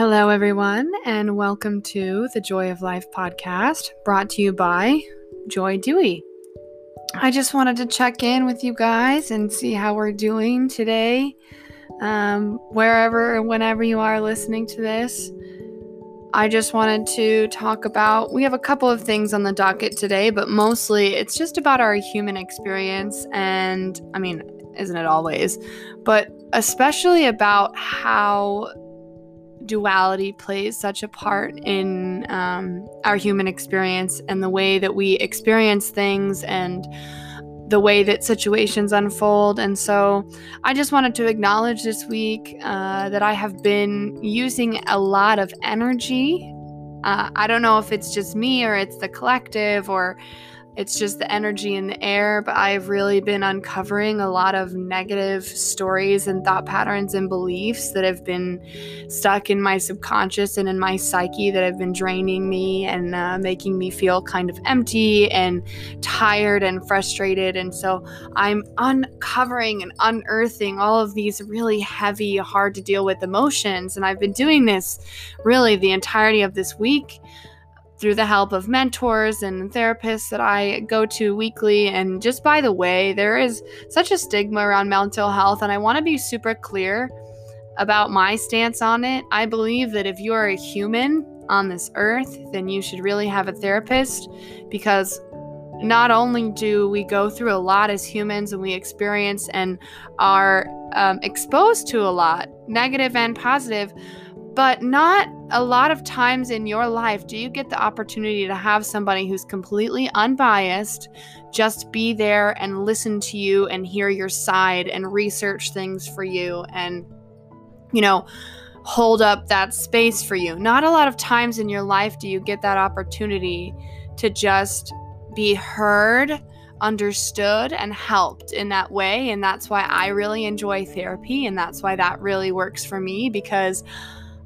Hello, everyone, and welcome to the Joy of Life podcast brought to you by Joy Dewey. I just wanted to check in with you guys and see how we're doing today, um, wherever and whenever you are listening to this. I just wanted to talk about. We have a couple of things on the docket today, but mostly it's just about our human experience. And I mean, isn't it always? But especially about how duality plays such a part in um, our human experience and the way that we experience things and the way that situations unfold. And so I just wanted to acknowledge this week uh, that I have been using a lot of energy. Uh, I don't know if it's just me or it's the collective or it's just the energy in the air, but I've really been uncovering a lot of negative stories and thought patterns and beliefs that have been stuck in my subconscious and in my psyche that have been draining me and uh, making me feel kind of empty and tired and frustrated. And so I'm uncovering and unearthing all of these really heavy, hard to deal with emotions. And I've been doing this really the entirety of this week through the help of mentors and therapists that I go to weekly. And just by the way, there is such a stigma around mental health, and I want to be super clear about my stance on it. I believe that if you are a human on this earth, then you should really have a therapist because not only do we go through a lot as humans and we experience and are um, exposed to a lot, negative and positive, but not a lot of times in your life do you get the opportunity to have somebody who's completely unbiased just be there and listen to you and hear your side and research things for you and, you know, hold up that space for you. Not a lot of times in your life do you get that opportunity to just be heard understood and helped in that way. And that's why I really enjoy therapy. And that's why that really works for me because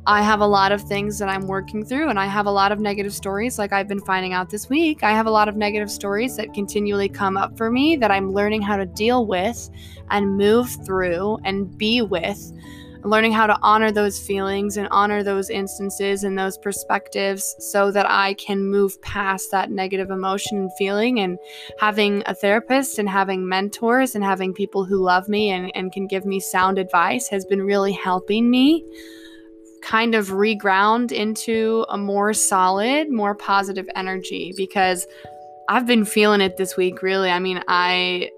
I have a lot of things that I'm working through, and I have a lot of negative stories, like I've been finding out this week. I have a lot of negative stories that continually come up for me that I'm learning how to deal with and move through and be with. Learning how to honor those feelings and honor those instances and those perspectives so that I can move past that negative emotion and feeling. And having a therapist and having mentors and having people who love me and, and can give me sound advice has been really helping me kind of reground into a more solid, more positive energy because I've been feeling it this week, really. I mean, I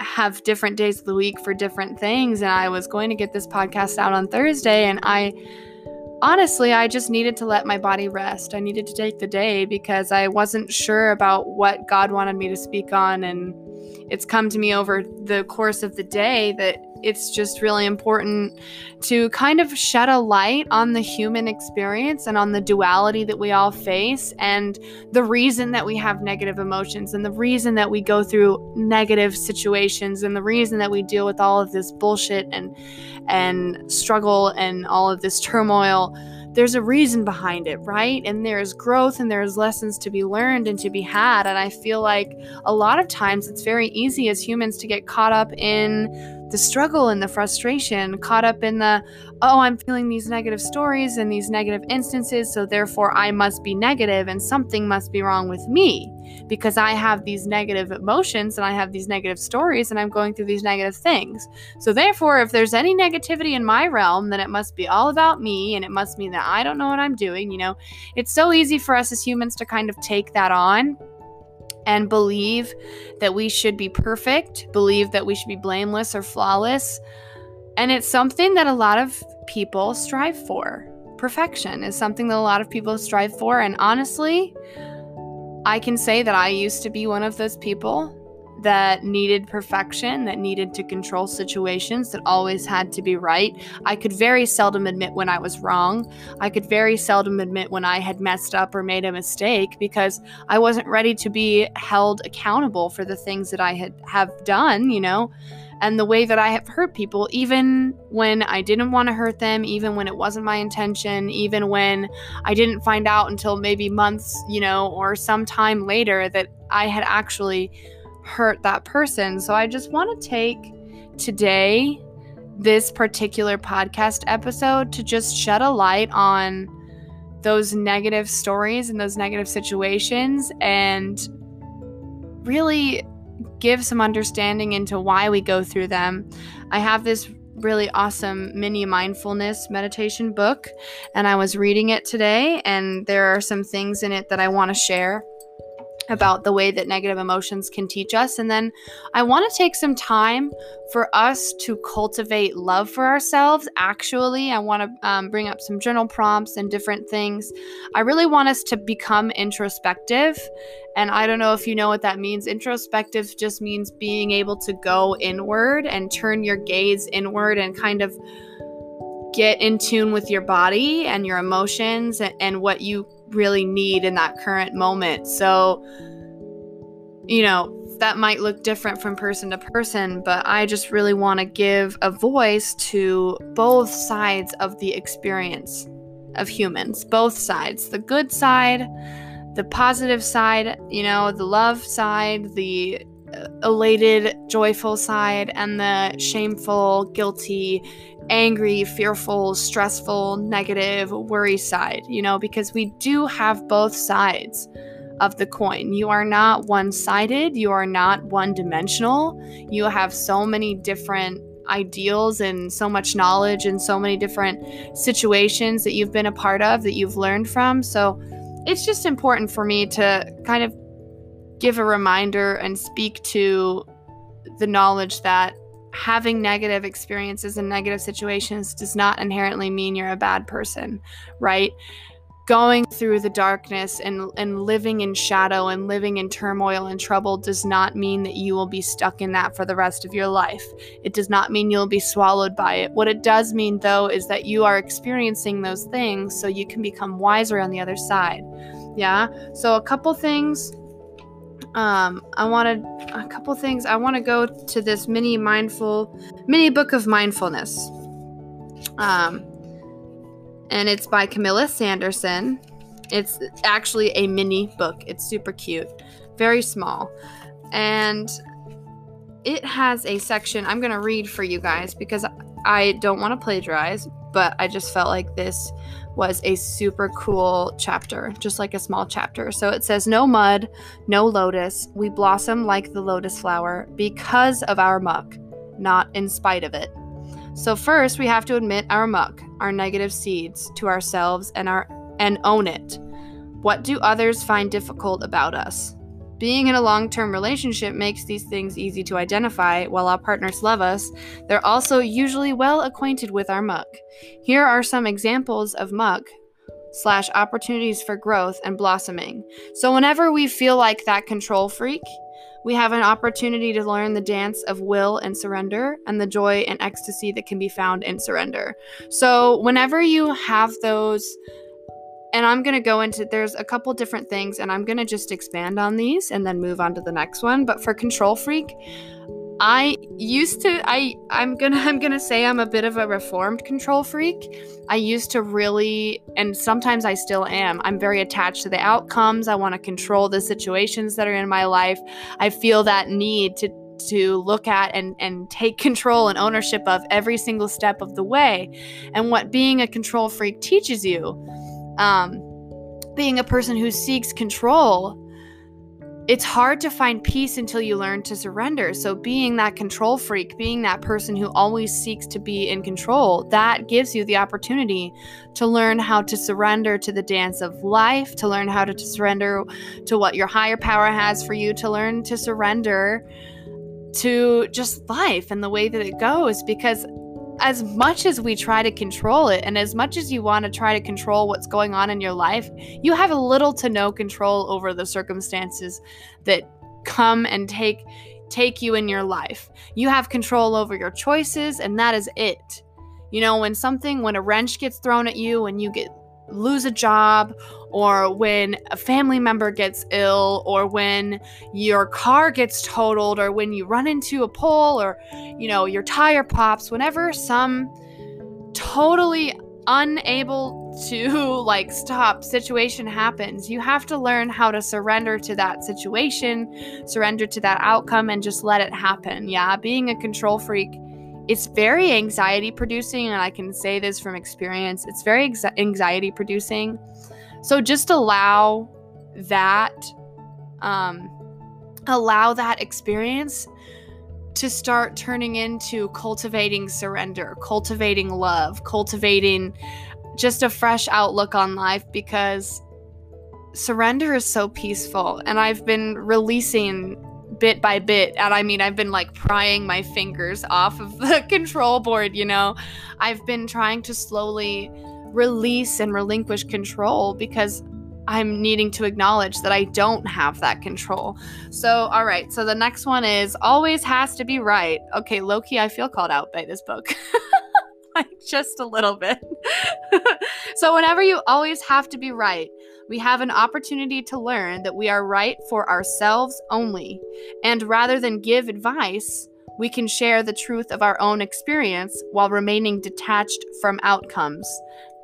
have different days of the week for different things, and I was going to get this podcast out on Thursday, and I honestly, I just needed to let my body rest. I needed to take the day because I wasn't sure about what God wanted me to speak on, and it's come to me over the course of the day that it's just really important to kind of shed a light on the human experience and on the duality that we all face and the reason that we have negative emotions and the reason that we go through negative situations and the reason that we deal with all of this bullshit and and struggle and all of this turmoil there's a reason behind it, right? And there's growth and there's lessons to be learned and to be had. And I feel like a lot of times it's very easy as humans to get caught up in the struggle and the frustration, caught up in the, oh, I'm feeling these negative stories and these negative instances, so therefore I must be negative and something must be wrong with me because I have these negative emotions and I have these negative stories and I'm going through these negative things. So therefore, if there's any negativity in my realm, then it must be all about me and it must mean that I don't know what I'm doing. You know, it's so easy for us as humans to kind of take that on and believe that we should be perfect, believe that we should be blameless or flawless. And it's something that a lot of people strive for. Perfection is something that a lot of people strive for. And honestly, I can say that I used to be one of those people that needed perfection, that needed to control situations, that always had to be right. I could very seldom admit when I was wrong. I could very seldom admit when I had messed up or made a mistake because I wasn't ready to be held accountable for the things that I had have done, you know and the way that I have hurt people, even when I didn't want to hurt them, even when it wasn't my intention, even when I didn't find out until maybe months, you know, or some time later that I had actually hurt that person. So I just want to take today this particular podcast episode to just shed a light on those negative stories and those negative situations and really give some understanding into why we go through them. I have this really awesome mini mindfulness meditation book and I was reading it today and there are some things in it that I want to share about the way that negative emotions can teach us. And then I want to take some time for us to cultivate love for ourselves. Actually, I want to um, bring up some journal prompts and different things. I really want us to become introspective. And I don't know if you know what that means. Introspective just means being able to go inward and turn your gaze inward and kind of get in tune with your body and your emotions and, and what you really need in that current moment. So, you know, that might look different from person to person, but I just really want to give a voice to both sides of the experience of humans, both sides the good side, the positive side, you know, the love side, the uh, elated, joyful side, and the shameful, guilty, angry, fearful, stressful, negative, worry side, you know, because we do have both sides of the coin. You are not one sided, you are not one dimensional. You have so many different ideals and so much knowledge and so many different situations that you've been a part of that you've learned from. So it's just important for me to kind of give a reminder and speak to the knowledge that having negative experiences and negative situations does not inherently mean you're a bad person, right? Going through the darkness and, and living in shadow and living in turmoil and trouble does not mean that you will be stuck in that for the rest of your life. It does not mean you'll be swallowed by it. What it does mean, though, is that you are experiencing those things so you can become wiser on the other side. Yeah? So, a couple things um, I wanted a couple things. I want to go to this mini mindful, mini book of mindfulness. Um, and it's by Camilla Sanderson. It's actually a mini book. It's super cute, very small, and it has a section. I'm gonna read for you guys because I don't want to plagiarize, but I just felt like this was a super cool chapter, just like a small chapter. So it says, No mud, no lotus. We blossom like the lotus flower because of our muck, not in spite of it. So first we have to admit our muck, our negative seeds to ourselves and our and own it. What do others find difficult about us? Being in a long term relationship makes these things easy to identify. While our partners love us, they're also usually well acquainted with our muck. Here are some examples of muck slash opportunities for growth and blossoming. So, whenever we feel like that control freak, we have an opportunity to learn the dance of will and surrender and the joy and ecstasy that can be found in surrender. So, whenever you have those and I'm going to go into there's a couple different things and I'm going to just expand on these and then move on to the next one. But for control freak, I used to I I'm going to I'm going to say I'm a bit of a reformed control freak. I used to really and sometimes I still am. I'm very attached to the outcomes. I want to control the situations that are in my life. I feel that need to to look at and, and take control and ownership of every single step of the way. And what being a control freak teaches you um, being a person who seeks control, it's hard to find peace until you learn to surrender. So, being that control freak, being that person who always seeks to be in control, that gives you the opportunity to learn how to surrender to the dance of life, to learn how to, to surrender to what your higher power has for you, to learn to surrender to just life and the way that it goes. Because as much as we try to control it and as much as you want to try to control what's going on in your life, you have little to no control over the circumstances that come and take take you in your life. You have control over your choices and that is it. You know, when something when a wrench gets thrown at you and you get lose a job or when a family member gets ill or when your car gets totaled or when you run into a pole or you know your tire pops whenever some totally unable to like stop situation happens you have to learn how to surrender to that situation surrender to that outcome and just let it happen yeah being a control freak it's very anxiety producing and I can say this from experience. It's very anxiety producing. So just allow that um allow that experience to start turning into cultivating surrender, cultivating love, cultivating just a fresh outlook on life because surrender is so peaceful. And I've been releasing bit by bit. And I mean, I've been like prying my fingers off of the control board, you know? I've been trying to slowly release and relinquish control because I'm needing to acknowledge that I don't have that control. So, all right. So the next one is always has to be right. Okay, lowkey, I feel called out by this book. like just a little bit. so, whenever you always have to be right, we have an opportunity to learn that we are right for ourselves only. And rather than give advice, we can share the truth of our own experience while remaining detached from outcomes.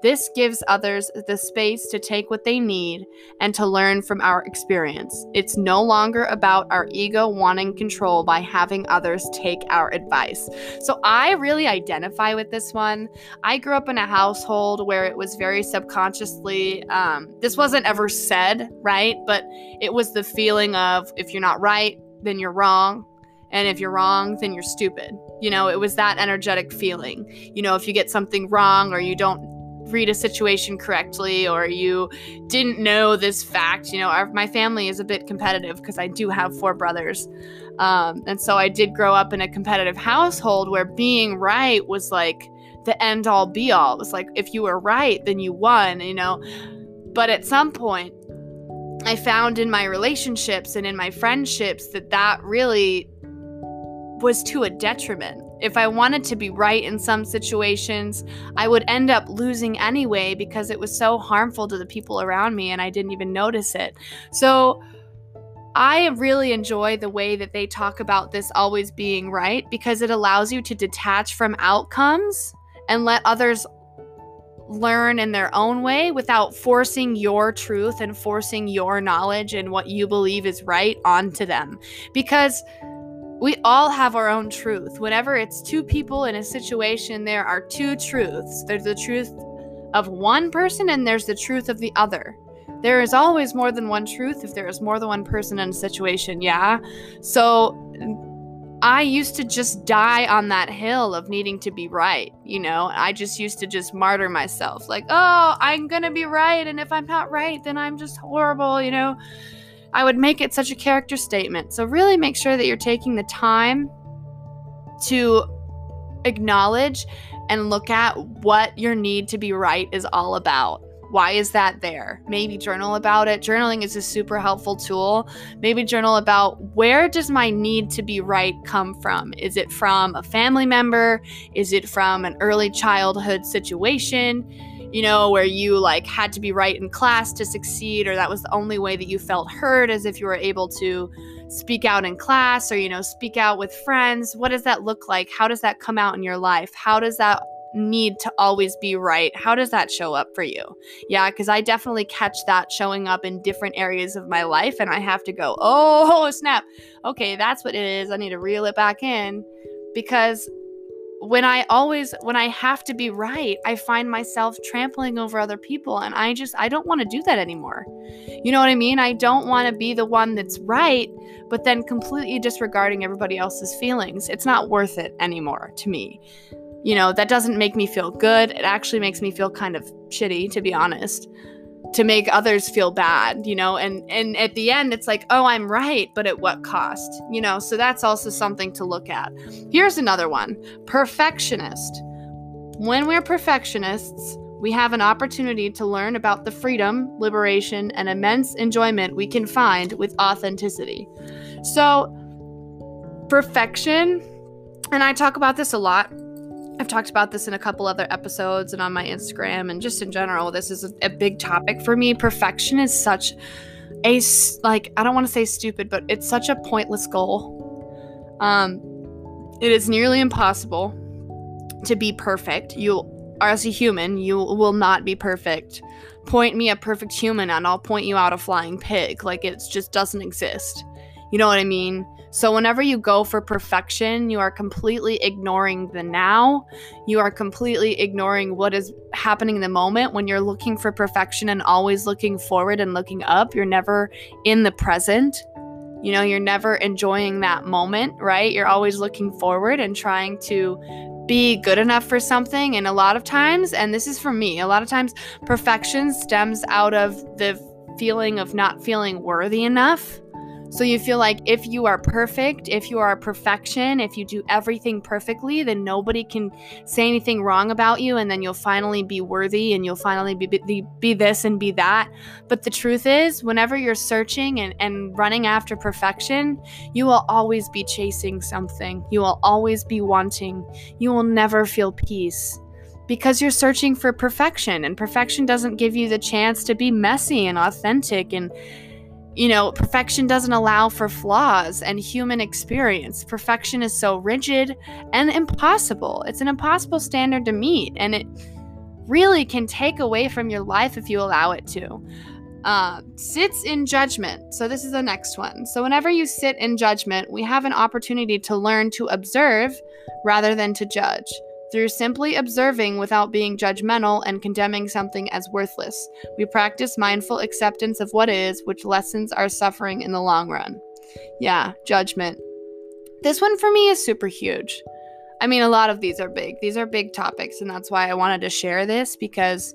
This gives others the space to take what they need and to learn from our experience. It's no longer about our ego wanting control by having others take our advice. So I really identify with this one. I grew up in a household where it was very subconsciously, um, this wasn't ever said, right? But it was the feeling of if you're not right, then you're wrong. And if you're wrong, then you're stupid. You know, it was that energetic feeling. You know, if you get something wrong or you don't read a situation correctly or you didn't know this fact. You know, our, my family is a bit competitive because I do have four brothers. Um, and so I did grow up in a competitive household where being right was like the end all be all. It was like if you were right, then you won, you know. But at some point, I found in my relationships and in my friendships that that really was to a detriment if I wanted to be right in some situations, I would end up losing anyway because it was so harmful to the people around me and I didn't even notice it. So I really enjoy the way that they talk about this always being right because it allows you to detach from outcomes and let others learn in their own way without forcing your truth and forcing your knowledge and what you believe is right onto them. Because we all have our own truth. Whenever it's two people in a situation, there are two truths. There's the truth of one person and there's the truth of the other. There is always more than one truth if there is more than one person in a situation, yeah? So I used to just die on that hill of needing to be right, you know? I just used to just martyr myself like, "Oh, I'm to be right and if I'm not right, then I'm just horrible," you know? I would make it such a character statement. So, really make sure that you're taking the time to acknowledge and look at what your need to be right is all about. Why is that there? Maybe journal about it. Journaling is a super helpful tool. Maybe journal about where does my need to be right come from? Is it from a family member? Is it from an early childhood situation? You know, where you like had to be right in class to succeed, or that was the only way that you felt heard, as if you were able to speak out in class or, you know, speak out with friends. What does that look like? How does that come out in your life? How does that need to always be right? How does that show up for you? Yeah, because I definitely catch that showing up in different areas of my life, and I have to go, oh, snap. Okay, that's what it is. I need to reel it back in because when I always when I have to be right, I find myself trampling over other people and I just I don't want to do that anymore. You know what I mean? I don't want to be the one that's right but then completely disregarding everybody else's feelings. It's not worth it anymore to me. You know, that doesn't make me feel good. It actually makes me feel kind of shitty to be honest to make others feel bad, you know, and and at the end it's like, "Oh, I'm right, but at what cost?" You know, so that's also something to look at. Here's another one. Perfectionist. When we're perfectionists, we have an opportunity to learn about the freedom, liberation, and immense enjoyment we can find with authenticity. So, perfection, and I talk about this a lot I've talked about this in a couple other episodes and on my Instagram and just in general. This is a, a big topic for me. Perfection is such a like I don't want to say stupid, but it's such a pointless goal. Um, it is nearly impossible to be perfect. You, are as a human, you will not be perfect. Point me a perfect human, and I'll point you out a flying pig. Like it just doesn't exist. You know what I mean? So, whenever you go for perfection, you are completely ignoring the now. You are completely ignoring what is happening in the moment. When you're looking for perfection and always looking forward and looking up, you're never in the present. You know, you're never enjoying that moment, right? You're always looking forward and trying to be good enough for something. And a lot of times, and this is for me, a lot of times perfection stems out of the feeling of not feeling worthy enough so you feel like if you are perfect, if you are a perfection, if you do everything perfectly, then nobody can say anything wrong about you and then you'll finally be worthy and you'll finally be, be, be this and be that. But the truth is, whenever you're searching and, and running after perfection, you will always be chasing something. You will always be wanting. You will never feel peace because you're searching for perfection and perfection doesn't give you the chance to be messy and authentic and you know, perfection doesn't allow for flaws and human experience. Perfection is so rigid and impossible. It's an impossible standard to meet, and it really can take away from your life if you allow it to. Uh, sits in judgment. So, this is the next one. So, whenever you sit in judgment, we have an opportunity to learn to observe rather than to judge through simply observing without being judgmental and condemning something as worthless. We practice mindful acceptance of what is, which lessens our suffering in the long run. Yeah, judgment. This one for me is super huge. I mean, a lot of these are big. These are big topics, and that's why I wanted to share this because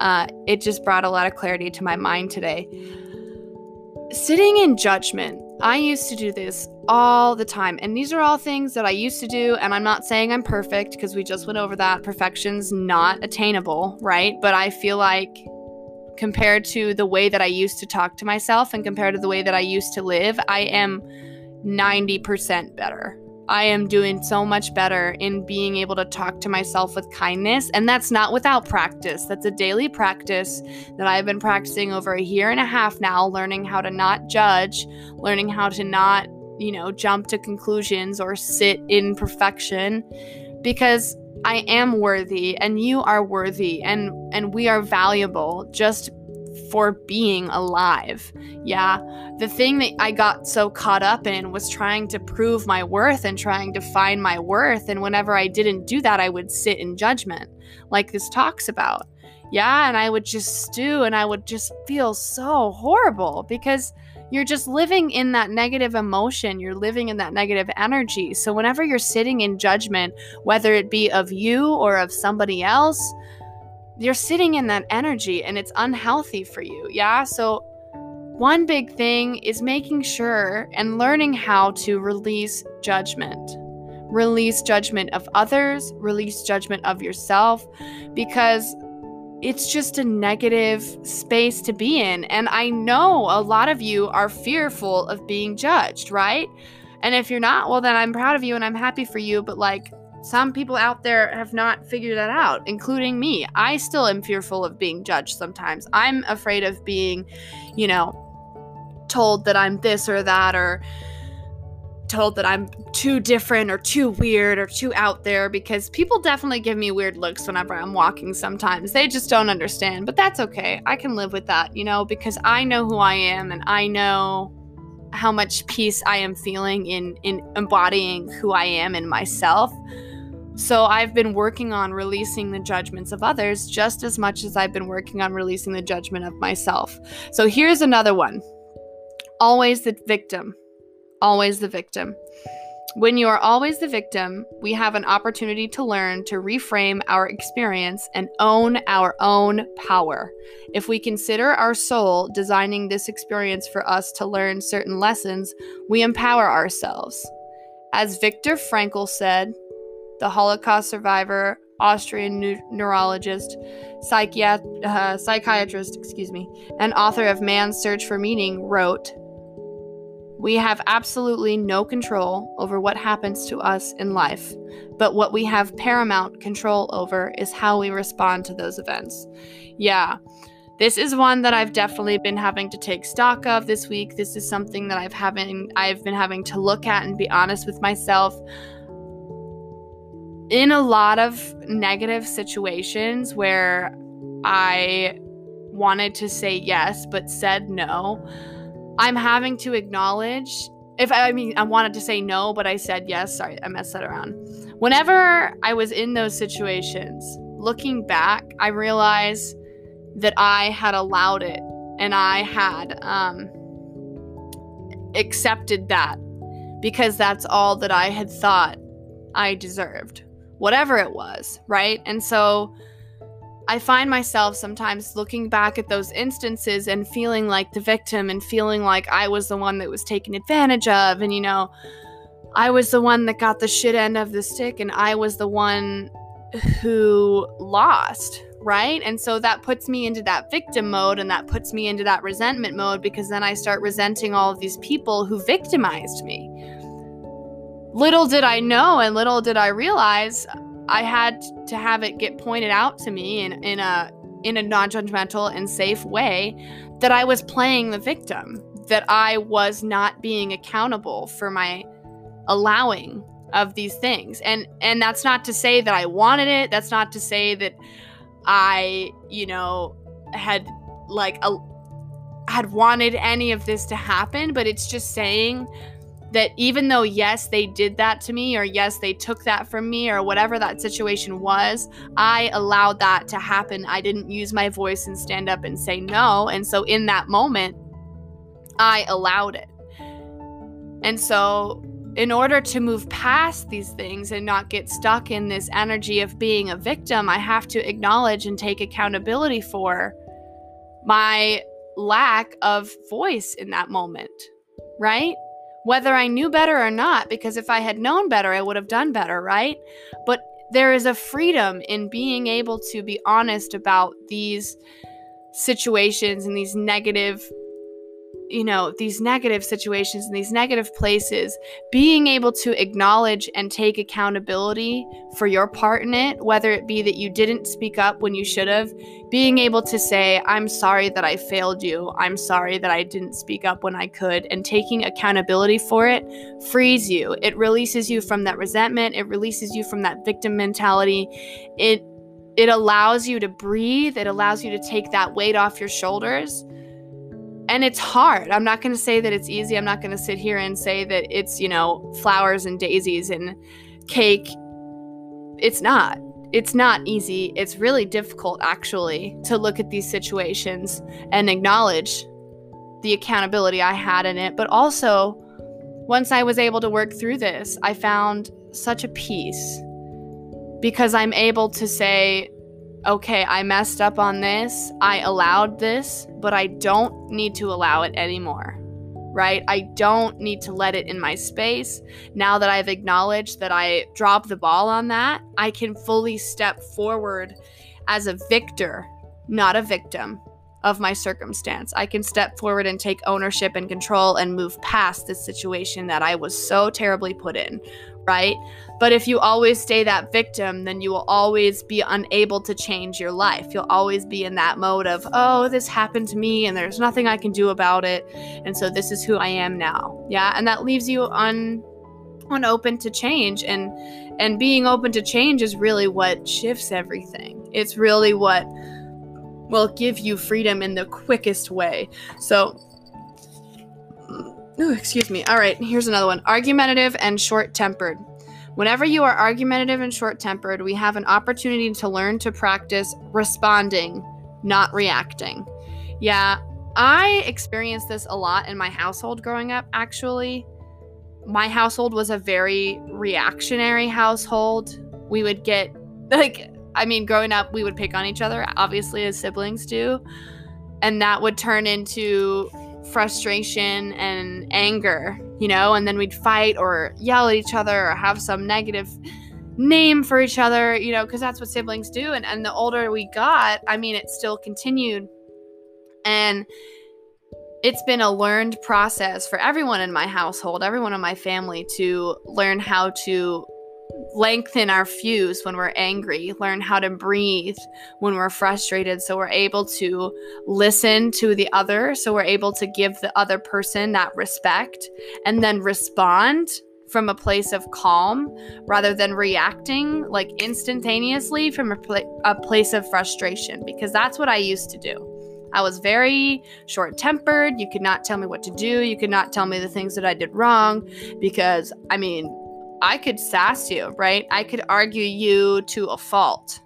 uh, it just brought a lot of clarity to my mind today. Sitting in judgment I used to do this all the time. And these are all things that I used to do. And I'm not saying I'm perfect because we just went over that. Perfection's not attainable, right? But I feel like compared to the way that I used to talk to myself and compared to the way that I used to live, I am 90% better. I am doing so much better in being able to talk to myself with kindness. And that's not without practice. That's a daily practice that I've been practicing over a year and a half now, learning how to not judge, learning how to not, you know, jump to conclusions or sit in perfection because I am worthy and you are worthy and and we are valuable just for being alive. Yeah, the thing that I got so caught up in was trying to prove my worth and trying to find my worth. And whenever I didn't do that, I would sit in judgment, like this talks about. Yeah, and I would just stew and I would just feel so horrible because you're just living in that negative emotion. You're living in that negative energy. So, whenever you're sitting in judgment, whether it be of you or of somebody else, you're sitting in that energy and it's unhealthy for you. Yeah. So, one big thing is making sure and learning how to release judgment. Release judgment of others, release judgment of yourself, because it's just a negative space to be in. And I know a lot of you are fearful of being judged, right? And if you're not, well, then I'm proud of you and I'm happy for you. But like, some people out there have not figured that out, including me. I still am fearful of being judged sometimes. I'm afraid of being, you know, told that I'm this or that or told that I'm too different or too weird or too out there because people definitely give me weird looks whenever I'm walking sometimes. They just don't understand, but that's okay. I can live with that, you know, because I know who I am and I know how much peace I am feeling in in embodying who I am in myself. So I've been working on releasing the judgments of others just as much as I've been working on releasing the judgment of myself. So here's another one always the victim. Always the victim. When you are always the victim, we have an opportunity to learn to reframe our experience and own our own power. If we consider our soul designing this experience for us to learn certain lessons, we empower ourselves. As Viktor Frankl said, the Holocaust survivor, Austrian ne- neurologist, psychiat- uh, psychiatrist, excuse me, and author of Man's Search for Meaning, wrote, "We have absolutely no control over what happens to us in life, but what we have paramount control over is how we respond to those events." Yeah. This is one that I've definitely been having to take stock of this week. This is something that I've having I've been having to look at and be honest with myself in a lot of negative situations where I wanted to say yes but said no, I'm having to acknowledge if I mean, I wanted to say no, but I said yes. Sorry, I messed that around. Whenever I was in those situations, looking back, I realized that I had allowed it and I had um, accepted that because that's all that I had thought I deserved, whatever it was, right? And so I find myself sometimes looking back at those instances and feeling like the victim and feeling like I was the one that was taken advantage of. And, you know, I was the one that got the shit end of the stick and I was the one who lost, right? And so that puts me into that victim mode and that puts me into that resentment mode because then I start resenting all of these people who victimized me. Little did I know and little did I realize I had to have it get pointed out to me in, in a in a non-judgmental and safe way that I was playing the victim, that I was not being accountable for my allowing of these things. And and that's not to say that I wanted it. That's not to say that I, you know, had like a had wanted any of this to happen, but it's just saying that even though, yes, they did that to me, or yes, they took that from me, or whatever that situation was, I allowed that to happen. I didn't use my voice and stand up and say no. And so in that moment, I allowed it. And so, in order to move past these things and not get stuck in this energy of being a victim, I have to acknowledge and take accountability for my lack of voice in that moment, right? Whether I knew better or not, because if I had known better, I would have done better, right? But there is a freedom in being able to be honest about these situations and these negative you know, these negative situations and these negative places, being able to acknowledge and take accountability for your part in it, whether it be that you didn't speak up when you should have, being able to say, I'm sorry that I failed you, I'm sorry that I didn't speak up when I could, and taking accountability for it frees you. It releases you from that resentment, it releases you from that victim mentality. It it allows you to breathe, it allows you to take that weight off your shoulders and it's hard. I'm not going to say that it's easy. I'm not going to sit here and say that it's, you know, flowers and daisies and cake. It's not. It's not easy. It's really difficult, actually, to look at these situations and acknowledge the accountability I had in it. But also, once I was able to work through this, I found such a peace because I'm able to say, okay, I messed up on this, I allowed this, but I don't need to allow it anymore. Right? I don't need to let it in my space. Now that I've acknowledged that I dropped the ball on that, I can fully step forward as a victor, not a victim of my circumstance. I can step forward and take ownership and control and move past this situation that I was so terribly put in, right? But if you always stay that victim, then you will always be unable to change your life. You'll always be in that mode of, oh, this happened to me and there's nothing I can do about it. And so this is who I am now. Yeah. And that leaves you un unopen to change and and being open to change is really what shifts everything. It's really what will give you freedom in the quickest way. So Oh, excuse me. All right, here's another one. Argumentative and short-tempered. Whenever you are argumentative and short tempered, we have an opportunity to learn to practice responding, not reacting. Yeah, I experienced this a lot in my household growing up, actually. My household was a very reactionary household. We would get, like, I mean, growing up, we would pick on each other, obviously, as siblings do. And that would turn into frustration and anger, you know, and then we'd fight or yell at each other or have some negative name for each other, you know, because that's what siblings do. And, and the older we got, I mean, it still continued. And it's been a learned process for everyone in my household, everyone in my family to learn how to lengthen our fuse when we're angry, learn how to breathe when we're frustrated so we're able to listen to the other, so we're able to give the other person that respect and then respond from a place of calm rather than reacting like instantaneously from a, pl- a place of frustration because that's what I used to do. I was very short tempered. You could not tell me what to do. You could not tell me the things that I did wrong because, I mean, I could sass you, right? I could argue you to a fault.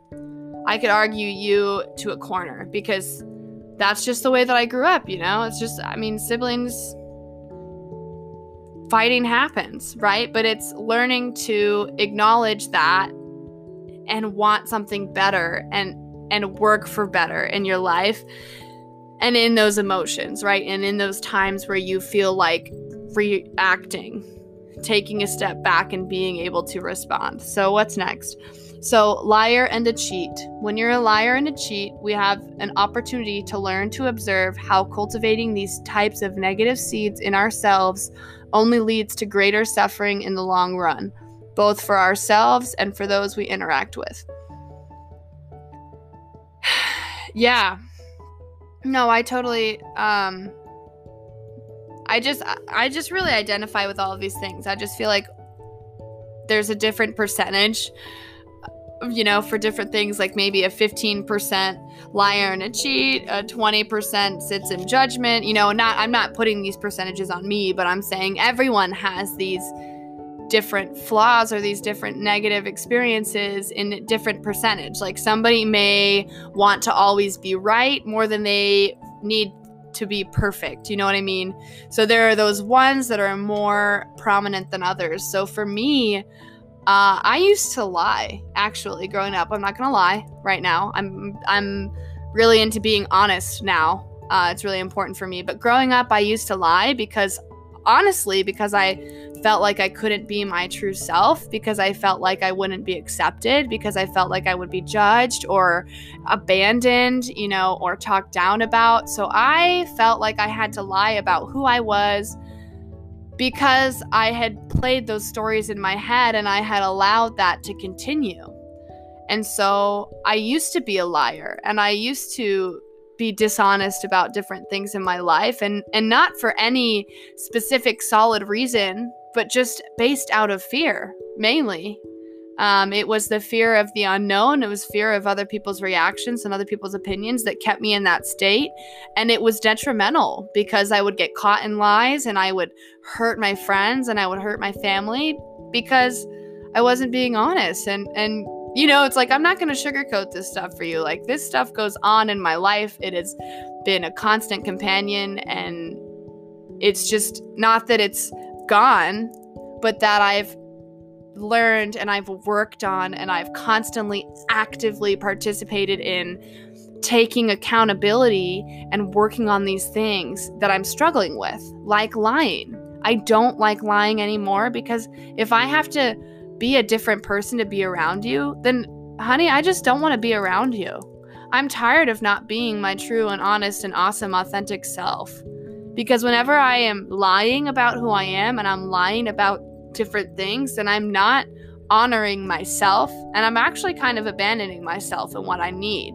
I could argue you to a corner because that's just the way that I grew up, you know? It's just, I mean, siblings fighting happens, right? But it's learning to acknowledge that and want something better and and work for better in your life and in those emotions, right? And in those times where you feel like reacting, taking a step back and being able to respond. So what's next? So, liar and a cheat. When you're a liar and a cheat, we have an opportunity to learn to observe how cultivating these types of negative seeds in ourselves only leads to greater suffering in the long run, both for ourselves and for those we interact with. yeah. No, I totally um I just I just really identify with all of these things. I just feel like there's a different percentage uh, you know, for different things, like maybe a 15% liar and a cheat, a 20% sits in judgment. You know, not I'm not putting these percentages on me, but I'm saying everyone has these different flaws or these different negative experiences in different percentage. Like somebody may want to always be right more than they need to be perfect. You know what I mean? So there are those ones that are more prominent than others. So for me, uh, I used to lie, actually, growing up. I'm not gonna lie right now. I'm I'm really into being honest now. Uh, it's really important for me. But growing up, I used to lie because, honestly, because I felt like I couldn't be my true self, because I felt like I wouldn't be accepted, because I felt like I would be judged or abandoned, you know, or talked down about. So I felt like I had to lie about who I was because I had played those stories in my head and I had allowed that to continue. And so I used to be a liar and I used to be dishonest about different things in my life and and not for any specific solid reason, but just based out of fear mainly. Um, it was the fear of the unknown. It was fear of other people's reactions and other people's opinions that kept me in that state. And it was detrimental because I would get caught in lies and I would hurt my friends and I would hurt my family because I wasn't being honest. And, and, you know, it's like, I'm not going to sugarcoat this stuff for you. Like, this stuff goes on in my life. It has been a constant companion. And it's just not that it's gone, but that I've learned and I've worked on and I've constantly actively participated in taking accountability and working on these things that I'm struggling with, like lying. I don't like lying anymore because if I have to be a different person to be around you, then honey, I just don't want to be around you. I'm tired of not being my true and honest and awesome authentic self. Because whenever I am lying about who I am and I'm lying about different things, then I'm not honoring myself and I'm actually kind of abandoning myself and what I need.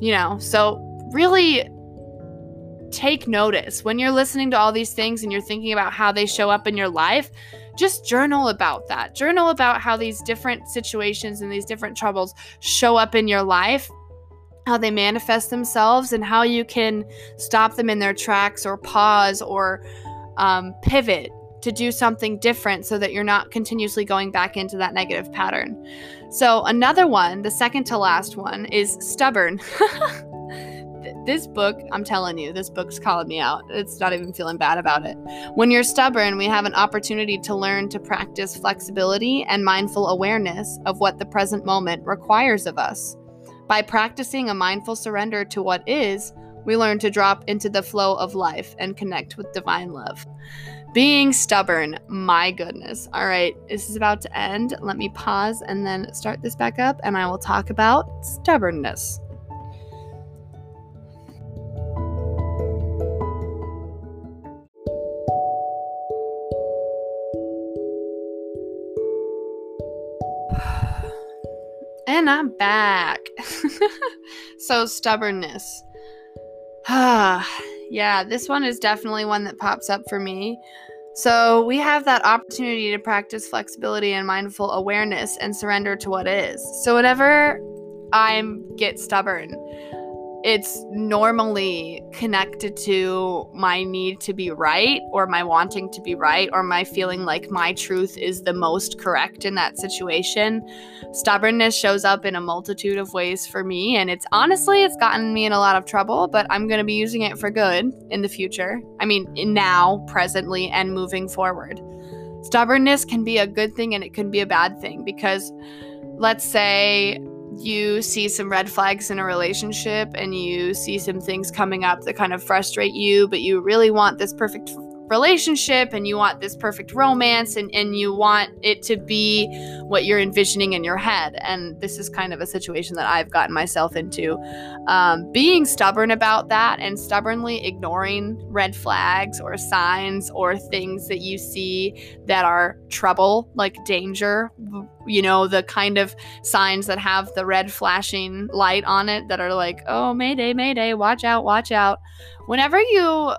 You know, so really take notice when you're listening to all these things and you're thinking about how they show up in your life. Just journal about that. Journal about how these different situations and these different troubles show up in your life, how they manifest themselves, and how you can stop them in their tracks or pause or um, pivot to do something different so that you're not continuously going back into that negative pattern. So, another one, the second to last one, is stubborn. this book, I'm telling you, this book's calling me out. It's not even feeling bad about it. When you're stubborn, we have an opportunity to learn to practice flexibility and mindful awareness of what the present moment requires of us. By practicing a mindful surrender to what is, we learn to drop into the flow of life and connect with divine love. Being stubborn. My goodness. All right, this is about to end. Let me pause and then start this back up, and I will talk about stubbornness. And I'm back. so, stubbornness. Ah yeah, this one is definitely one that pops up for me. So, we have that opportunity to practice flexibility and mindful awareness and surrender to what is. So, whenever I get stubborn, it's normally connected to my need to be right or my wanting to be right or my feeling like my truth is the most correct in that situation. Stubbornness shows up in a multitude of ways for me and it's honestly it's gotten me in a lot of trouble, but I'm going to be using it for good in the future. I mean, now, presently and moving forward. Stubbornness can be a good thing and it can be a bad thing because let's say you see some red flags in a relationship and you see some things coming up that kind of frustrate you, but you really want this perfect relationship and you want this perfect romance and, and you want it to be what you're envisioning in your head. And this is kind of a situation that I've gotten myself into. Um, being stubborn about that and stubbornly ignoring red flags or signs or things that you see that are trouble, like danger, you know, the kind of signs that have the red flashing light on it that are like, oh, mayday, mayday, watch out, watch out. Whenever you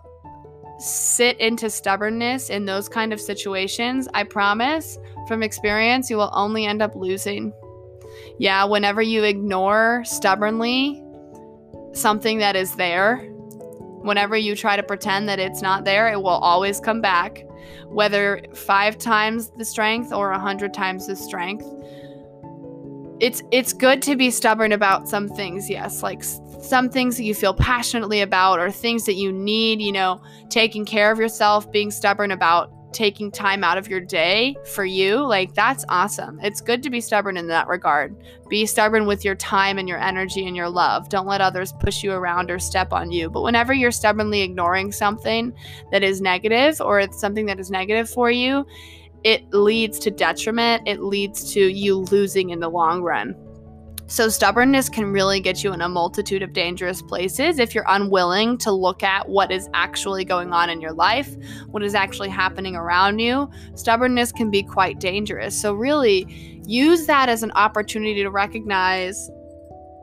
sit into stubbornness in those kind of situations, I promise from experience, you will only end up losing. Yeah, whenever you ignore stubbornly something that is there, whenever you try to pretend that it's not there, it will always come back, whether five times the strength or a hundred times the strength. It's it's good to be stubborn about some things, yes, like some things that you feel passionately about or things that you need, you know, taking care of yourself, being stubborn about taking time out of your day for you, like that's awesome. It's good to be stubborn in that regard. Be stubborn with your time and your energy and your love. Don't let others push you around or step on you. But whenever you're stubbornly ignoring something that is negative or it's something that is negative for you, it leads to detriment. It leads to you losing in the long run. So, stubbornness can really get you in a multitude of dangerous places if you're unwilling to look at what is actually going on in your life, what is actually happening around you. Stubbornness can be quite dangerous. So, really use that as an opportunity to recognize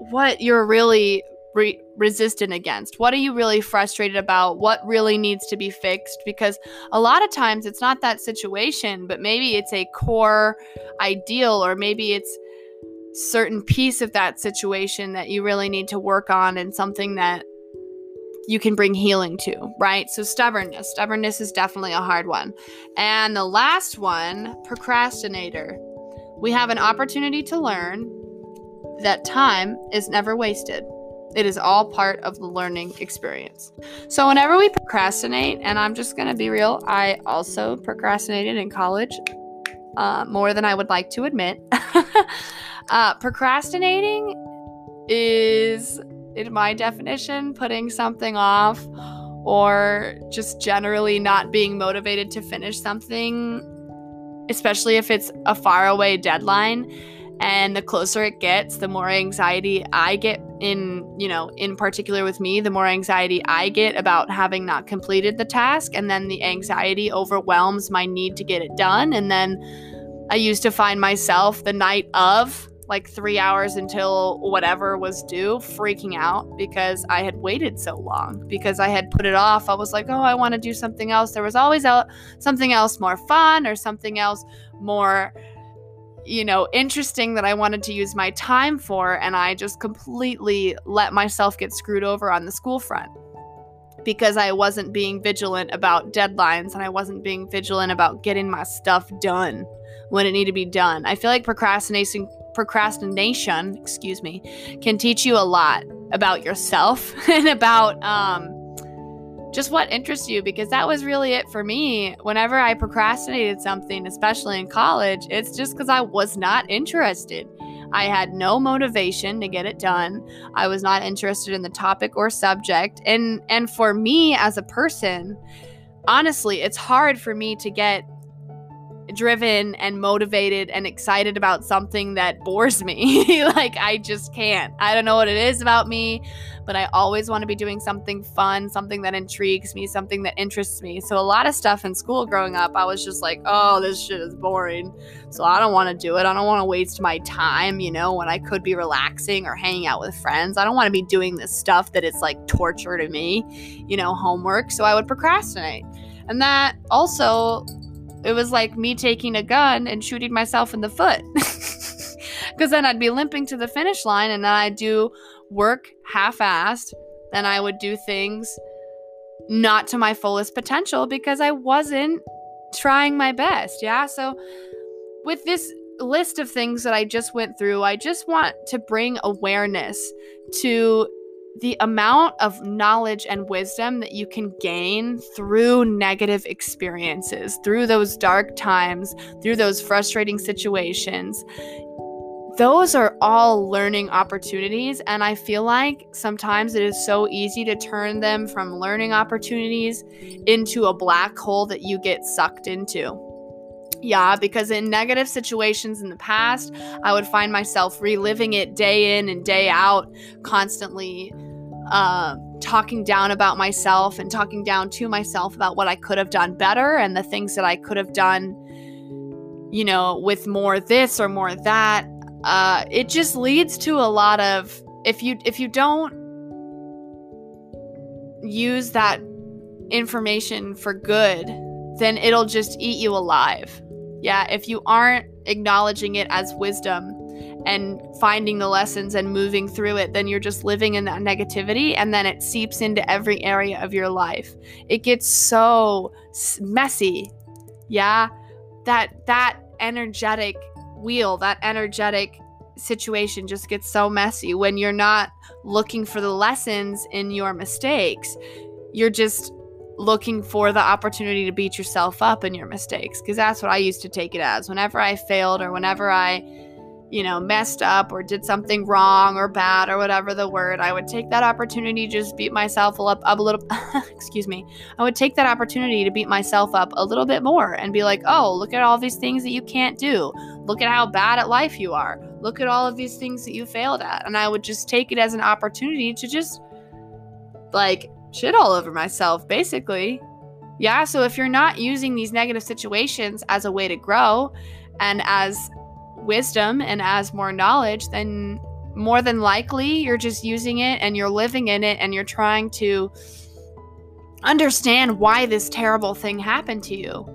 what you're really re- resistant against. What are you really frustrated about? What really needs to be fixed? Because a lot of times it's not that situation, but maybe it's a core ideal or maybe it's certain piece of that situation that you really need to work on and something that you can bring healing to, right? So, stubbornness. Stubbornness is definitely a hard one. And the last one, procrastinator. We have an opportunity to learn that time is never wasted. It is all part of the learning experience. So, whenever we procrastinate, and I'm just going to be real, I also procrastinated in college uh, more than I would like to admit. Uh, procrastinating is, in my definition, putting something off or just generally not being motivated to finish something, especially if it's a faraway deadline. And the closer it gets, the more anxiety I get in, you know, in particular with me, the more anxiety I get about having not completed the task. And then the anxiety overwhelms my need to get it done. And then I used to find myself the night of like three hours until whatever was due, freaking out because I had waited so long, because I had put it off. I was like, oh, I want to do something else. There was always something else more fun or something else more, you know, interesting that I wanted to use my time for. And I just completely let myself get screwed over on the school front because I wasn't being vigilant about deadlines and I wasn't being vigilant about getting my stuff done when it needed to be done. I feel like procrastination procrastination, excuse me, can teach you a lot about yourself and about um, just what interests you because that was really it for me. Whenever I procrastinated something, especially in college, it's just because I was not interested. I had no motivation to get it done. I was not interested in the topic or subject. And and for me as a person, honestly, it's hard for me to get driven and motivated and excited about something that bores me. like, I just can't. I don't know what it is about me, but I always want to be doing something fun, something that intrigues me, something that interests me. So, a lot of stuff in school growing up, I was just like, oh, this shit is boring. So, I don't want to do it. I don't want to waste my time, you know, when I could be relaxing or hanging out with friends. I don't want to be doing this stuff that is like torture to me, you know, homework. So, I would procrastinate. And that also it was like me taking a gun and shooting myself in the foot. Because then I'd be limping to the finish line and then I'd do work half assed, and I would do things not to my fullest potential because I wasn't trying my best. Yeah. So, with this list of things that I just went through, I just want to bring awareness to the amount of knowledge and wisdom that you can gain through negative experiences, through those dark times, through those frustrating situations. Those are all learning opportunities. And I feel like sometimes it is so easy to turn them from learning opportunities into a black hole that you get sucked into. Yeah, because in negative situations in the past, I would find myself reliving it day in and day out, constantly uh, talking down about myself and talking down to myself about what I could have done better and the things that I could have done, you know, with more this or more that. Uh, it just leads to a lot of if you if you don't use that information for good, then it'll just eat you alive. Yeah, if you aren't acknowledging it as wisdom and finding the lessons and moving through it, then you're just living in that negativity and then it seeps into every area of your life. It gets so messy. Yeah, that that energetic wheel, that energetic situation just gets so messy when you're not looking for the lessons in your mistakes. You're just looking for the opportunity to beat yourself up in your mistakes because that's what I used to take it as. Whenever I failed or whenever I, you know, messed up or did something wrong or bad or whatever the word, I would take that opportunity just beat myself up, up a little. excuse me. I would take that opportunity to beat myself up a little bit more and be like, oh, look at all these things that you can't do. Look at how bad at life you are. Look at all of these things that you failed at. And I would just take it as an opportunity to just like shit all over myself, basically. Yeah, so if you're not using these negative situations as a way to grow and as wisdom and as more knowledge, then more than likely you're just using it and you're living in it and you're trying to understand why this terrible thing happened to you.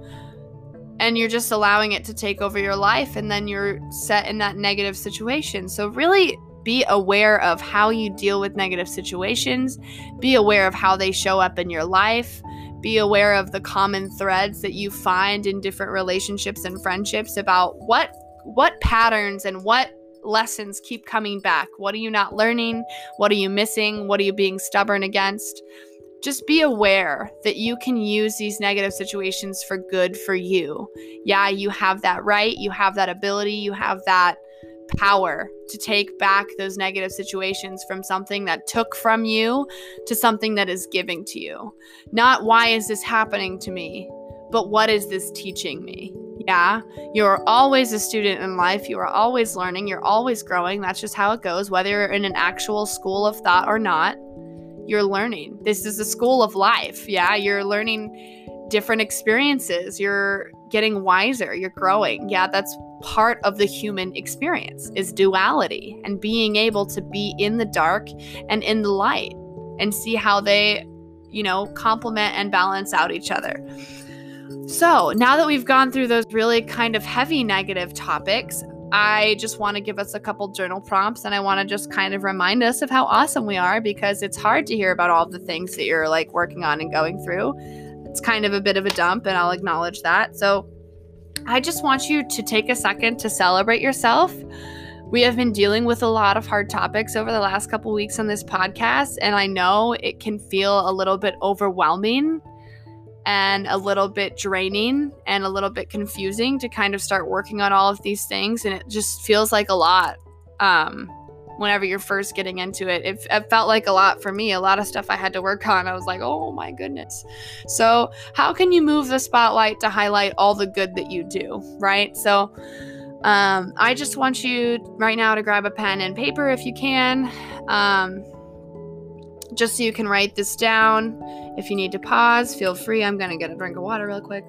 And you're just allowing it to take over your life and then you're set in that negative situation. So, really be aware of how you deal with negative situations, be aware of how they show up in your life, be aware of the common threads that you find in different relationships and friendships about what what patterns and what lessons keep coming back. What are you not learning? What are you missing? What are you being stubborn against? Just be aware that you can use these negative situations for good for you. Yeah, you have that right. You have that ability. You have that power to take back those negative situations from something that took from you to something that is giving to you. Not why is this happening to me, but what is this teaching me? Yeah, you're always a student in life. You are always learning. You're always growing. That's just how it goes, whether you're in an actual school of thought or not. You're learning. This is a school of life. Yeah, you're learning different experiences. You're getting wiser. You're growing. Yeah, that's part of the human experience is duality and being able to be in the dark and in the light and see how they, you know, complement and balance out each other. So, now that we've gone through those really kind of heavy negative topics, I just want to give us a couple journal prompts and I want to just kind of remind us of how awesome we are because it's hard to hear about all the things that you're like working on and going through. It's kind of a bit of a dump, and I'll acknowledge that. So, I just want you to take a second to celebrate yourself. We have been dealing with a lot of hard topics over the last couple weeks on this podcast, and I know it can feel a little bit overwhelming and a little bit draining and a little bit confusing to kind of start working on all of these things, and it just feels like a lot. Um, whenever you're first getting into it. it. It, felt like a lot for me, a lot of stuff I had to work on. I was like, oh my goodness. So, how can you move the spotlight to highlight all the good that you do, right? So, um, I just want you right now to grab a pen and paper if you can, um, just so you can write this down. If you need to pause, feel free. I'm going to get a drink of water real quick.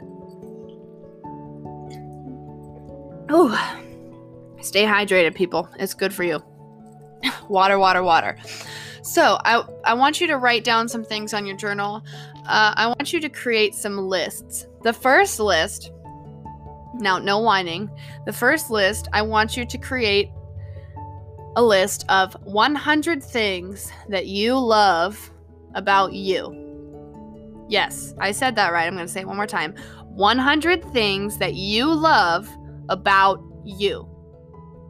Oh, stay hydrated, people. It's good for you water, water, water. So I, I want you to write down some things on your journal. Uh, I want you to create some lists. The first list, now no whining. The first list, I want you to create a list of 100 things that you love about you. Yes, I said that right. I'm going to say it one more time. 100 things that you love about you.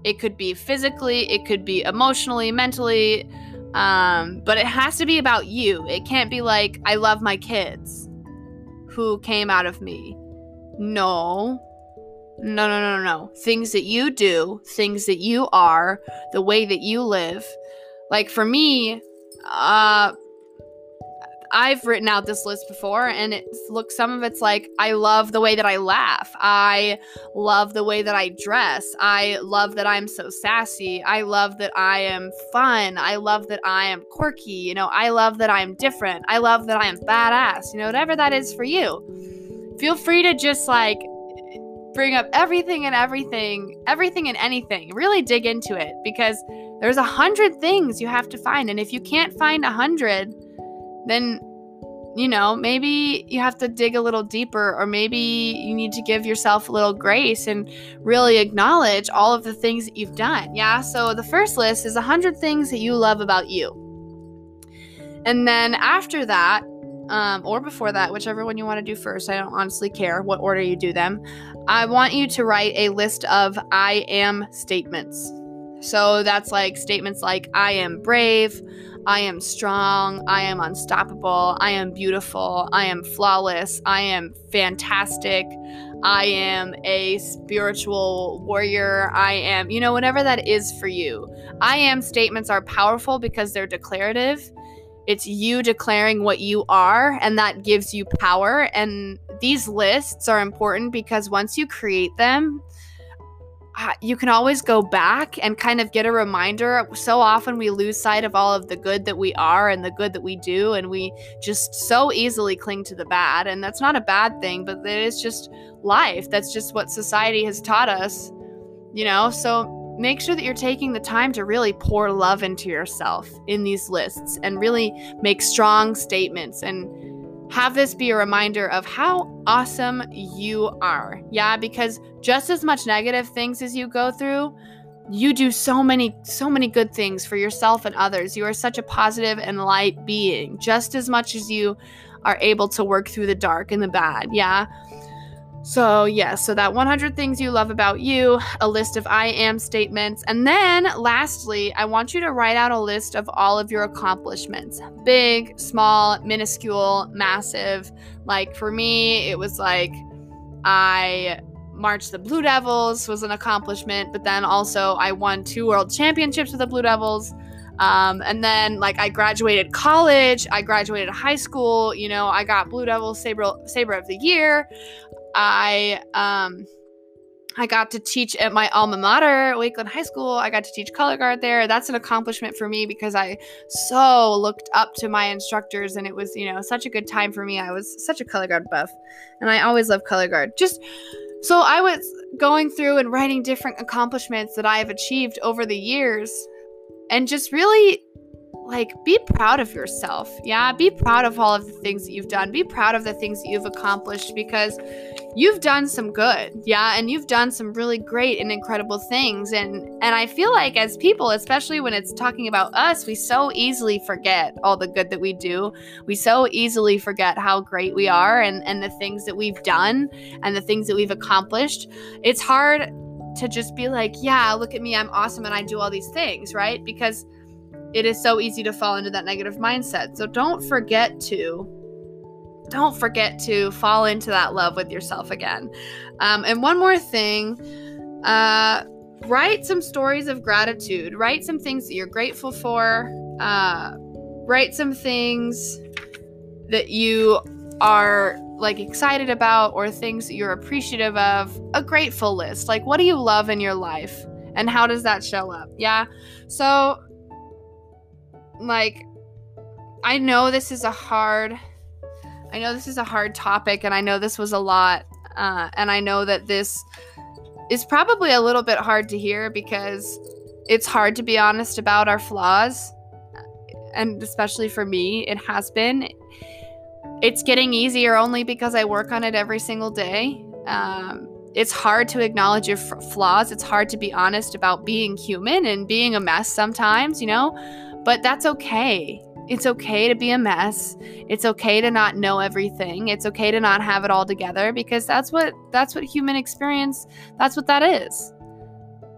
It could be physically, it could be emotionally, mentally, um, but it has to be about you. It can't be like, I love my kids who came out of me. No. No, no, no, no. Things that you do, things that you are, the way that you live. Like for me, uh, I've written out this list before, and it's look, some of it's like I love the way that I laugh. I love the way that I dress. I love that I'm so sassy. I love that I am fun. I love that I am quirky. You know, I love that I'm different. I love that I am badass. You know, whatever that is for you. Feel free to just like bring up everything and everything, everything and anything. Really dig into it because there's a hundred things you have to find. And if you can't find a hundred, then you know, maybe you have to dig a little deeper, or maybe you need to give yourself a little grace and really acknowledge all of the things that you've done. Yeah. So the first list is 100 things that you love about you. And then after that, um, or before that, whichever one you want to do first, I don't honestly care what order you do them. I want you to write a list of I am statements. So that's like statements like I am brave, I am strong. I am unstoppable. I am beautiful. I am flawless. I am fantastic. I am a spiritual warrior. I am, you know, whatever that is for you. I am statements are powerful because they're declarative. It's you declaring what you are, and that gives you power. And these lists are important because once you create them, you can always go back and kind of get a reminder. So often we lose sight of all of the good that we are and the good that we do, and we just so easily cling to the bad. And that's not a bad thing, but it is just life. That's just what society has taught us, you know? So make sure that you're taking the time to really pour love into yourself in these lists and really make strong statements and have this be a reminder of how awesome you are. Yeah, because just as much negative things as you go through, you do so many so many good things for yourself and others. You are such a positive and light being just as much as you are able to work through the dark and the bad. Yeah. So, yes, yeah, so that 100 things you love about you, a list of I am statements. And then lastly, I want you to write out a list of all of your accomplishments big, small, minuscule, massive. Like for me, it was like I marched the Blue Devils was an accomplishment, but then also I won two world championships with the Blue Devils. Um, and then like I graduated college, I graduated high school, you know, I got Blue Devil Saber Saber of the Year. I um I got to teach at my alma mater, Wakeland High School. I got to teach color guard there. That's an accomplishment for me because I so looked up to my instructors and it was, you know, such a good time for me. I was such a color guard buff and I always love color guard. Just so I was going through and writing different accomplishments that I have achieved over the years and just really like be proud of yourself. Yeah, be proud of all of the things that you've done. Be proud of the things that you've accomplished because you've done some good. Yeah, and you've done some really great and incredible things and and I feel like as people, especially when it's talking about us, we so easily forget all the good that we do. We so easily forget how great we are and and the things that we've done and the things that we've accomplished. It's hard to just be like, yeah, look at me, I'm awesome and I do all these things, right? Because it is so easy to fall into that negative mindset. So don't forget to don't forget to fall into that love with yourself again. Um, and one more thing, uh, write some stories of gratitude. Write some things that you're grateful for. Uh, write some things that you are like excited about or things that you're appreciative of. A grateful list. Like, what do you love in your life? And how does that show up? Yeah. So like I know this is a hard I know this is a hard topic and I know this was a lot uh, and I know that this is probably a little bit hard to hear because it's hard to be honest about our flaws and especially for me it has been it's getting easier only because I work on it every single day um, it's hard to acknowledge your f- flaws. It's hard to be honest about being human and being a mess sometimes, you know? But that's okay. It's okay to be a mess. It's okay to not know everything. It's okay to not have it all together because that's what that's what human experience, that's what that is.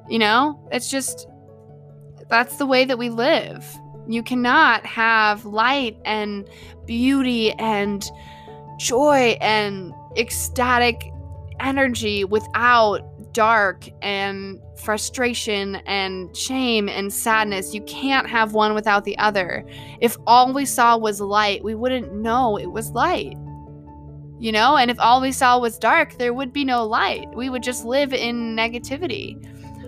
You know? It's just that's the way that we live. You cannot have light and beauty and joy and ecstatic energy without dark and frustration and shame and sadness. You can't have one without the other. If all we saw was light, we wouldn't know it was light. You know, and if all we saw was dark, there would be no light. We would just live in negativity.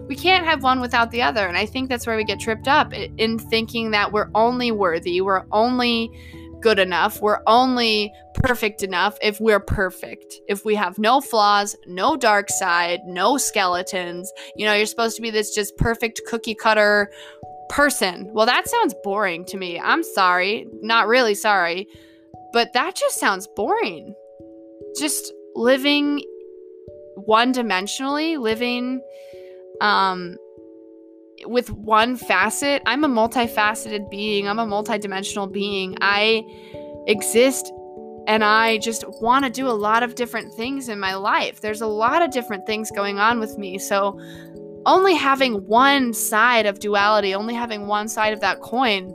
We can't have one without the other. And I think that's where we get tripped up in thinking that we're only worthy, we're only good enough. We're only perfect enough if we're perfect. If we have no flaws, no dark side, no skeletons. You know, you're supposed to be this just perfect cookie cutter person. Well, that sounds boring to me. I'm sorry. Not really sorry. But that just sounds boring. Just living one dimensionally, living um with one facet. I'm a multifaceted being. I'm a multidimensional being. I exist and I just want to do a lot of different things in my life. There's a lot of different things going on with me. So only having one side of duality, only having one side of that coin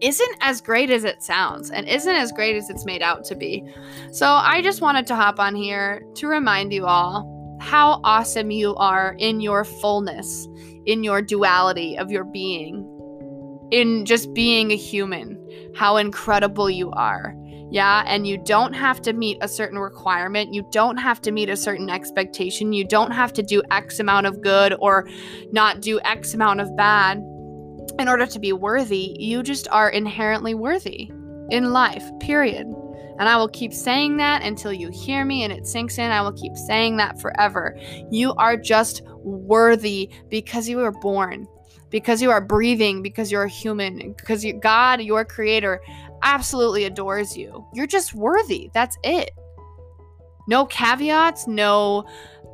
isn't as great as it sounds and isn't as great as it's made out to be. So I just wanted to hop on here to remind you all how awesome you are in your fullness in your duality of your being, in just being a human, how incredible you are. Yeah, and you don't have to meet a certain requirement. You don't have to meet a certain expectation. You don't have to do X amount of good or not do X amount of bad in order to be worthy. You just are inherently worthy in life, period. And I will keep saying that until you hear me and it sinks in. I will keep saying that forever. You are just worthy because you were born, because you are breathing, because you're a human, because you, God, your creator, absolutely adores you. You're just worthy. That's it. No caveats, no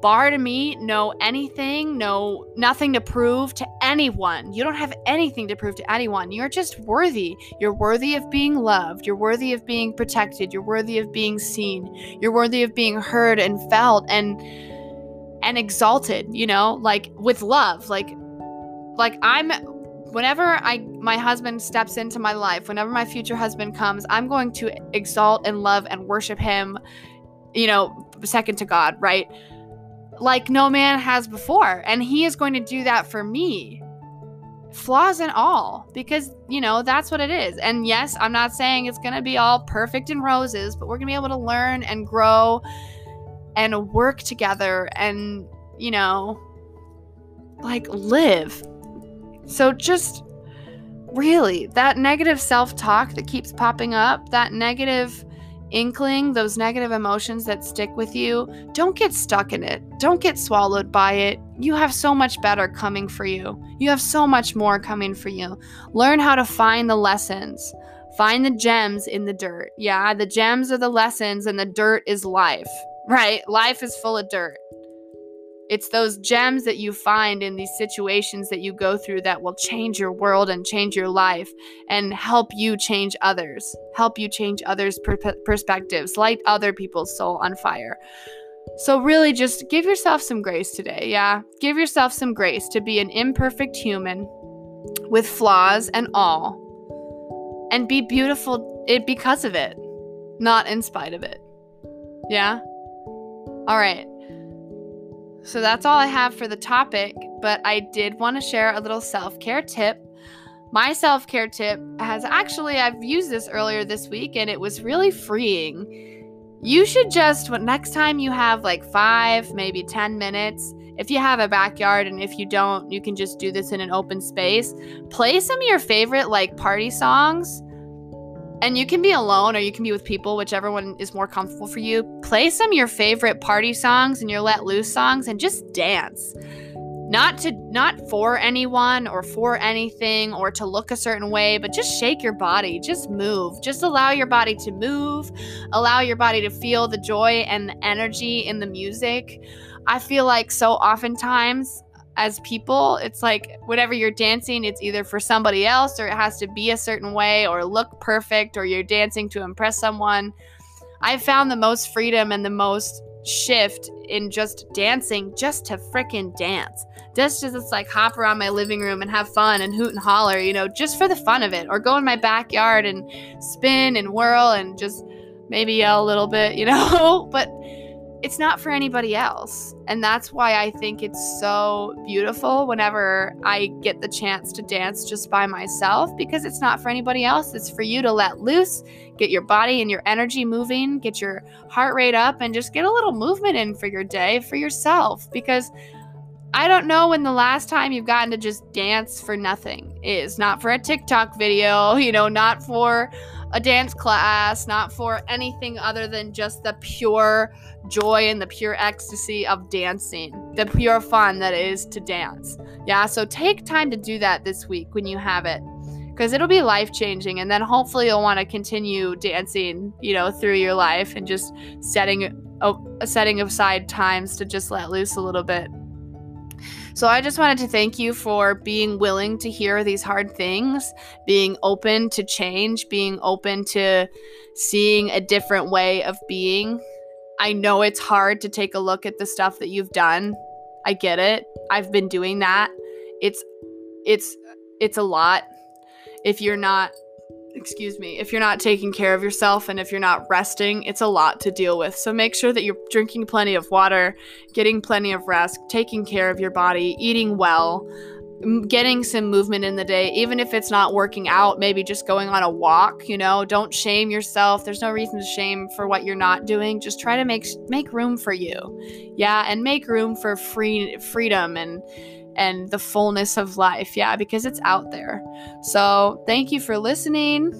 bar to meet, no anything, no nothing to prove to anyone. You don't have anything to prove to anyone. You're just worthy. You're worthy of being loved. You're worthy of being protected. You're worthy of being seen. You're worthy of being heard and felt and and exalted, you know, like with love. Like like I'm whenever I my husband steps into my life, whenever my future husband comes, I'm going to exalt and love and worship him, you know, second to God, right? Like no man has before, and he is going to do that for me. Flaws and all, because you know, that's what it is. And yes, I'm not saying it's going to be all perfect and roses, but we're going to be able to learn and grow and work together and, you know, like live. So just really, that negative self talk that keeps popping up, that negative inkling, those negative emotions that stick with you, don't get stuck in it. Don't get swallowed by it. You have so much better coming for you. You have so much more coming for you. Learn how to find the lessons. Find the gems in the dirt. Yeah, the gems are the lessons, and the dirt is life. Right? Life is full of dirt. It's those gems that you find in these situations that you go through that will change your world and change your life and help you change others, help you change others' per- perspectives, light other people's soul on fire. So, really, just give yourself some grace today. Yeah. Give yourself some grace to be an imperfect human with flaws and all, and be beautiful it because of it, not in spite of it. Yeah. All right. So that's all I have for the topic, but I did want to share a little self care tip. My self care tip has actually, I've used this earlier this week and it was really freeing. You should just, next time you have like five, maybe 10 minutes, if you have a backyard and if you don't, you can just do this in an open space. Play some of your favorite like party songs and you can be alone or you can be with people, whichever one is more comfortable for you. Play some of your favorite party songs and your let loose songs and just dance. Not to not for anyone or for anything or to look a certain way, but just shake your body, just move. Just allow your body to move. Allow your body to feel the joy and the energy in the music. I feel like so oftentimes as people, it's like whatever you're dancing, it's either for somebody else or it has to be a certain way or look perfect or you're dancing to impress someone. I found the most freedom and the most shift in just dancing just to freaking dance. Just to just like hop around my living room and have fun and hoot and holler, you know, just for the fun of it. Or go in my backyard and spin and whirl and just maybe yell a little bit, you know? but it's not for anybody else. And that's why I think it's so beautiful whenever I get the chance to dance just by myself because it's not for anybody else. It's for you to let loose, get your body and your energy moving, get your heart rate up, and just get a little movement in for your day for yourself because. I don't know when the last time you've gotten to just dance for nothing is. Not for a TikTok video, you know, not for a dance class, not for anything other than just the pure joy and the pure ecstasy of dancing, the pure fun that is to dance. Yeah, so take time to do that this week when you have it because it'll be life changing and then hopefully you'll want to continue dancing, you know, through your life and just setting uh, setting aside times to just let loose a little bit. So I just wanted to thank you for being willing to hear these hard things, being open to change, being open to seeing a different way of being. I know it's hard to take a look at the stuff that you've done. I get it. I've been doing that. It's it's it's a lot. If you're not excuse me, if you're not taking care of yourself and if you're not resting, it's a lot to deal with. So make sure that you're drinking plenty of water, getting plenty of rest, taking care of your body, eating well, getting some movement in the day, even if it's not working out, maybe just going on a walk, you know, don't shame yourself. There's no reason to shame for what you're not doing. Just try to make make room for you. Yeah, and make room for free freedom and and the fullness of life. Yeah, because it's out there. So, thank you for listening.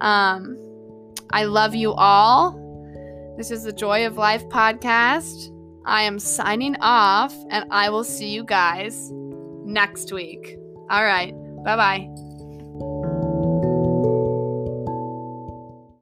Um, I love you all. This is the Joy of Life podcast. I am signing off, and I will see you guys next week. All right. Bye bye.